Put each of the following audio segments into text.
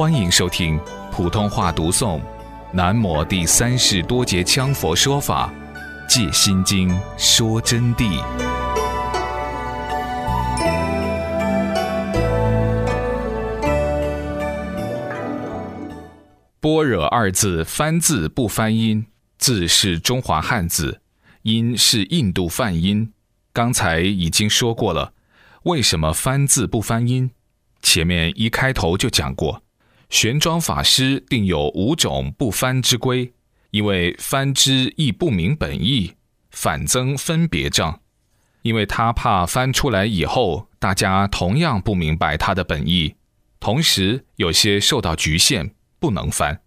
欢迎收听普通话读诵《南摩第三世多杰羌佛说法·借心经说真谛》。般若二字翻字不翻音，字是中华汉字，音是印度梵音。刚才已经说过了，为什么翻字不翻音？前面一开头就讲过，玄奘法师定有五种不翻之规，因为翻之亦不明本意，反增分别障。因为他怕翻出来以后，大家同样不明白他的本意，同时有些受到局限。不能翻，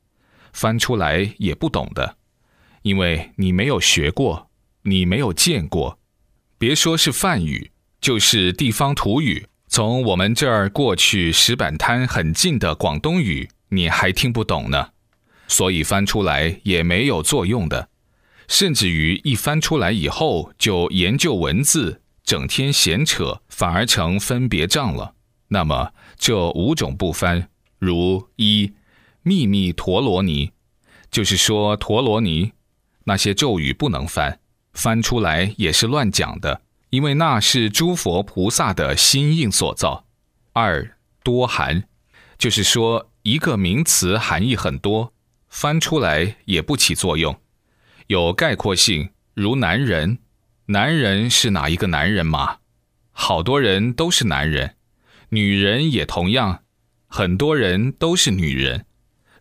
翻出来也不懂的，因为你没有学过，你没有见过，别说是梵语，就是地方土语，从我们这儿过去石板滩很近的广东语，你还听不懂呢，所以翻出来也没有作用的，甚至于一翻出来以后就研究文字，整天闲扯，反而成分别障了。那么这五种不翻，如一。秘密陀罗尼，就是说陀罗尼那些咒语不能翻，翻出来也是乱讲的，因为那是诸佛菩萨的心印所造。二多含，就是说一个名词含义很多，翻出来也不起作用，有概括性，如男人，男人是哪一个男人吗？好多人都是男人，女人也同样，很多人都是女人。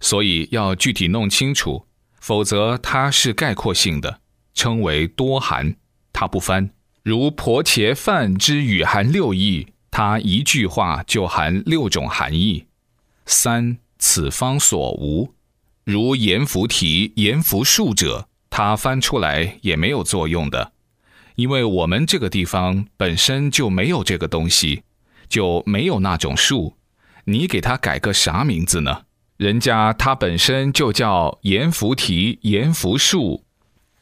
所以要具体弄清楚，否则它是概括性的，称为多含，它不翻。如婆伽梵之语含六义，它一句话就含六种含义。三此方所无，如阎浮提、阎浮树者，它翻出来也没有作用的，因为我们这个地方本身就没有这个东西，就没有那种树，你给它改个啥名字呢？人家它本身就叫阎浮提、阎浮树。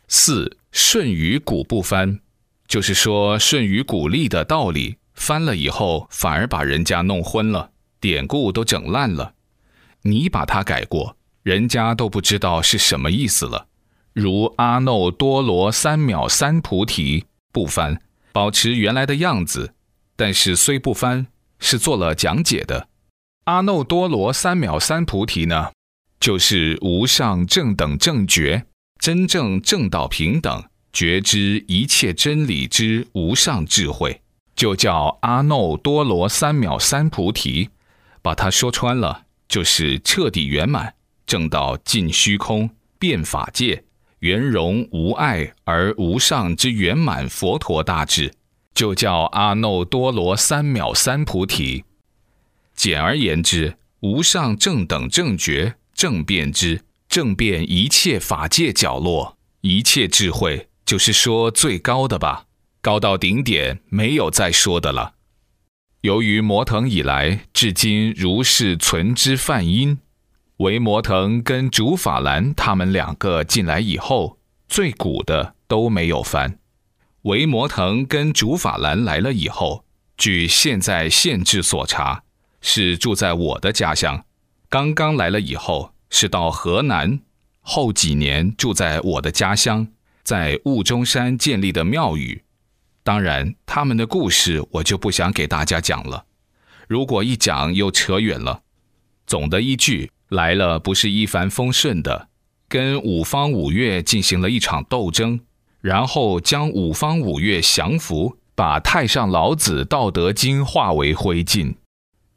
四顺于古不翻，就是说顺于鼓励的道理，翻了以后反而把人家弄昏了，典故都整烂了。你把它改过，人家都不知道是什么意思了。如阿耨多罗三藐三菩提不翻，保持原来的样子，但是虽不翻，是做了讲解的。阿耨多罗三藐三菩提呢，就是无上正等正觉，真正正道平等，觉知一切真理之无上智慧，就叫阿耨多罗三藐三菩提。把它说穿了，就是彻底圆满，正道尽虚空，遍法界，圆融无碍而无上之圆满佛陀大智，就叫阿耨多罗三藐三菩提。简而言之，无上正等正觉正遍之，正遍一切法界角落，一切智慧，就是说最高的吧，高到顶点，没有再说的了。由于摩腾以来至今如是存之梵音，唯摩腾跟竺法兰他们两个进来以后，最古的都没有翻。唯摩腾跟竺法兰来了以后，据现在县志所查。是住在我的家乡，刚刚来了以后是到河南，后几年住在我的家乡，在雾中山建立的庙宇。当然，他们的故事我就不想给大家讲了，如果一讲又扯远了。总的一句，来了不是一帆风顺的，跟五方五岳进行了一场斗争，然后将五方五岳降服，把太上老子《道德经》化为灰烬。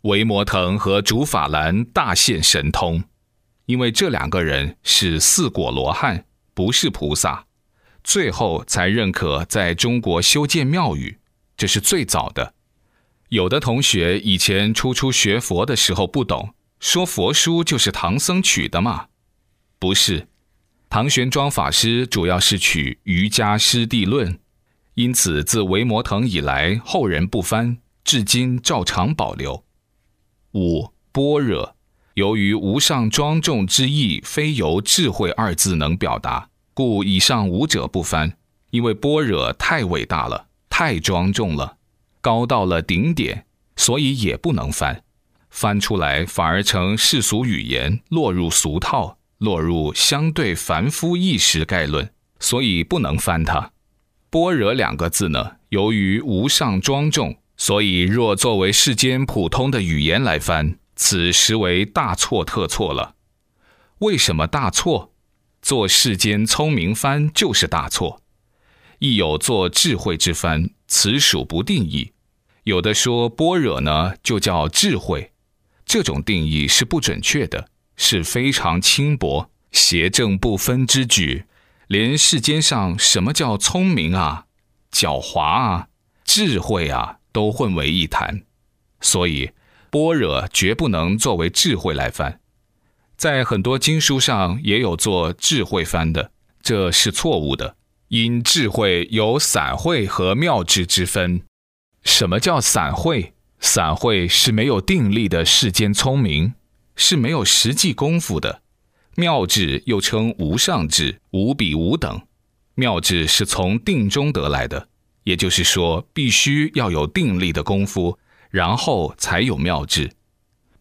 维摩腾和竺法兰大现神通，因为这两个人是四果罗汉，不是菩萨，最后才认可在中国修建庙宇，这是最早的。有的同学以前初初学佛的时候不懂，说佛书就是唐僧取的嘛，不是。唐玄奘法师主要是取《瑜伽师地论》，因此自维摩腾以来，后人不翻，至今照常保留。五般若，由于无上庄重之意，非由智慧二字能表达，故以上五者不翻。因为般若太伟大了，太庄重了，高到了顶点，所以也不能翻。翻出来反而成世俗语言，落入俗套，落入相对凡夫意识概论，所以不能翻它。般若两个字呢，由于无上庄重，所以若作为世间普通的语言来翻，此实为大错特错了。为什么大错？做世间聪明翻就是大错。亦有做智慧之翻，此属不定义。有的说般若呢，就叫智慧。这种定义是不准确的，是非常轻薄、邪正不分之举。连世间上什么叫聪明啊、狡猾啊、智慧啊，都混为一谈。所以，般若绝不能作为智慧来翻。在很多经书上也有做智慧翻的，这是错误的。因智慧有散慧和妙智之分。什么叫散慧？散会是没有定力的世间聪明，是没有实际功夫的。妙智又称无上智，无比无等。妙智是从定中得来的，也就是说，必须要有定力的功夫，然后才有妙智。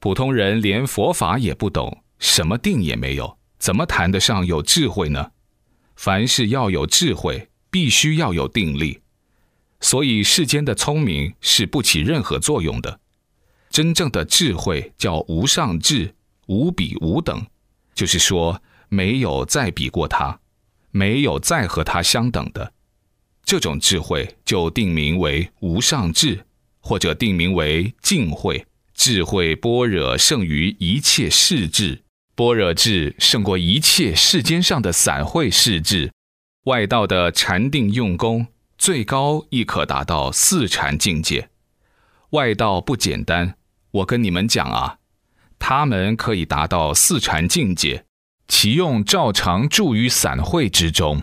普通人连佛法也不懂，什么定也没有，怎么谈得上有智慧呢？凡事要有智慧，必须要有定力。所以世间的聪明是不起任何作用的，真正的智慧叫无上智，无比无等，就是说没有再比过它，没有再和它相等的，这种智慧就定名为无上智，或者定名为净慧。智慧般若胜于一切世智，般若智胜过一切世间上的散会世智，外道的禅定用功。最高亦可达到四禅境界，外道不简单。我跟你们讲啊，他们可以达到四禅境界，其用照常住于散会之中。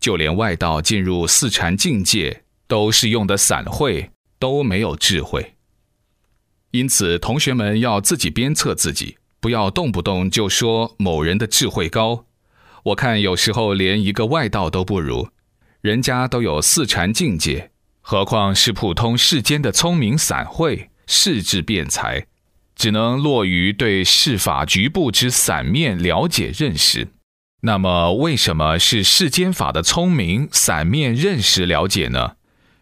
就连外道进入四禅境界，都是用的散会，都没有智慧。因此，同学们要自己鞭策自己，不要动不动就说某人的智慧高。我看有时候连一个外道都不如。人家都有四禅境界，何况是普通世间的聪明散会、世智辩才，只能落于对世法局部之散面了解认识。那么，为什么是世间法的聪明散面认识了解呢？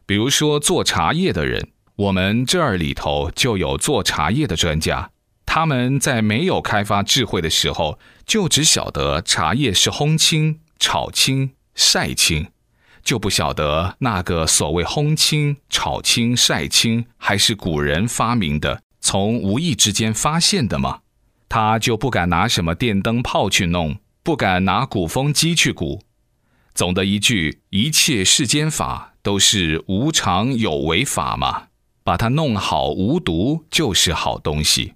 比如说做茶叶的人，我们这儿里头就有做茶叶的专家，他们在没有开发智慧的时候，就只晓得茶叶是烘青、炒青、晒青。就不晓得那个所谓烘青、炒青、晒青，还是古人发明的，从无意之间发现的吗？他就不敢拿什么电灯泡去弄，不敢拿鼓风机去鼓。总的一句，一切世间法都是无常有为法嘛，把它弄好无毒就是好东西。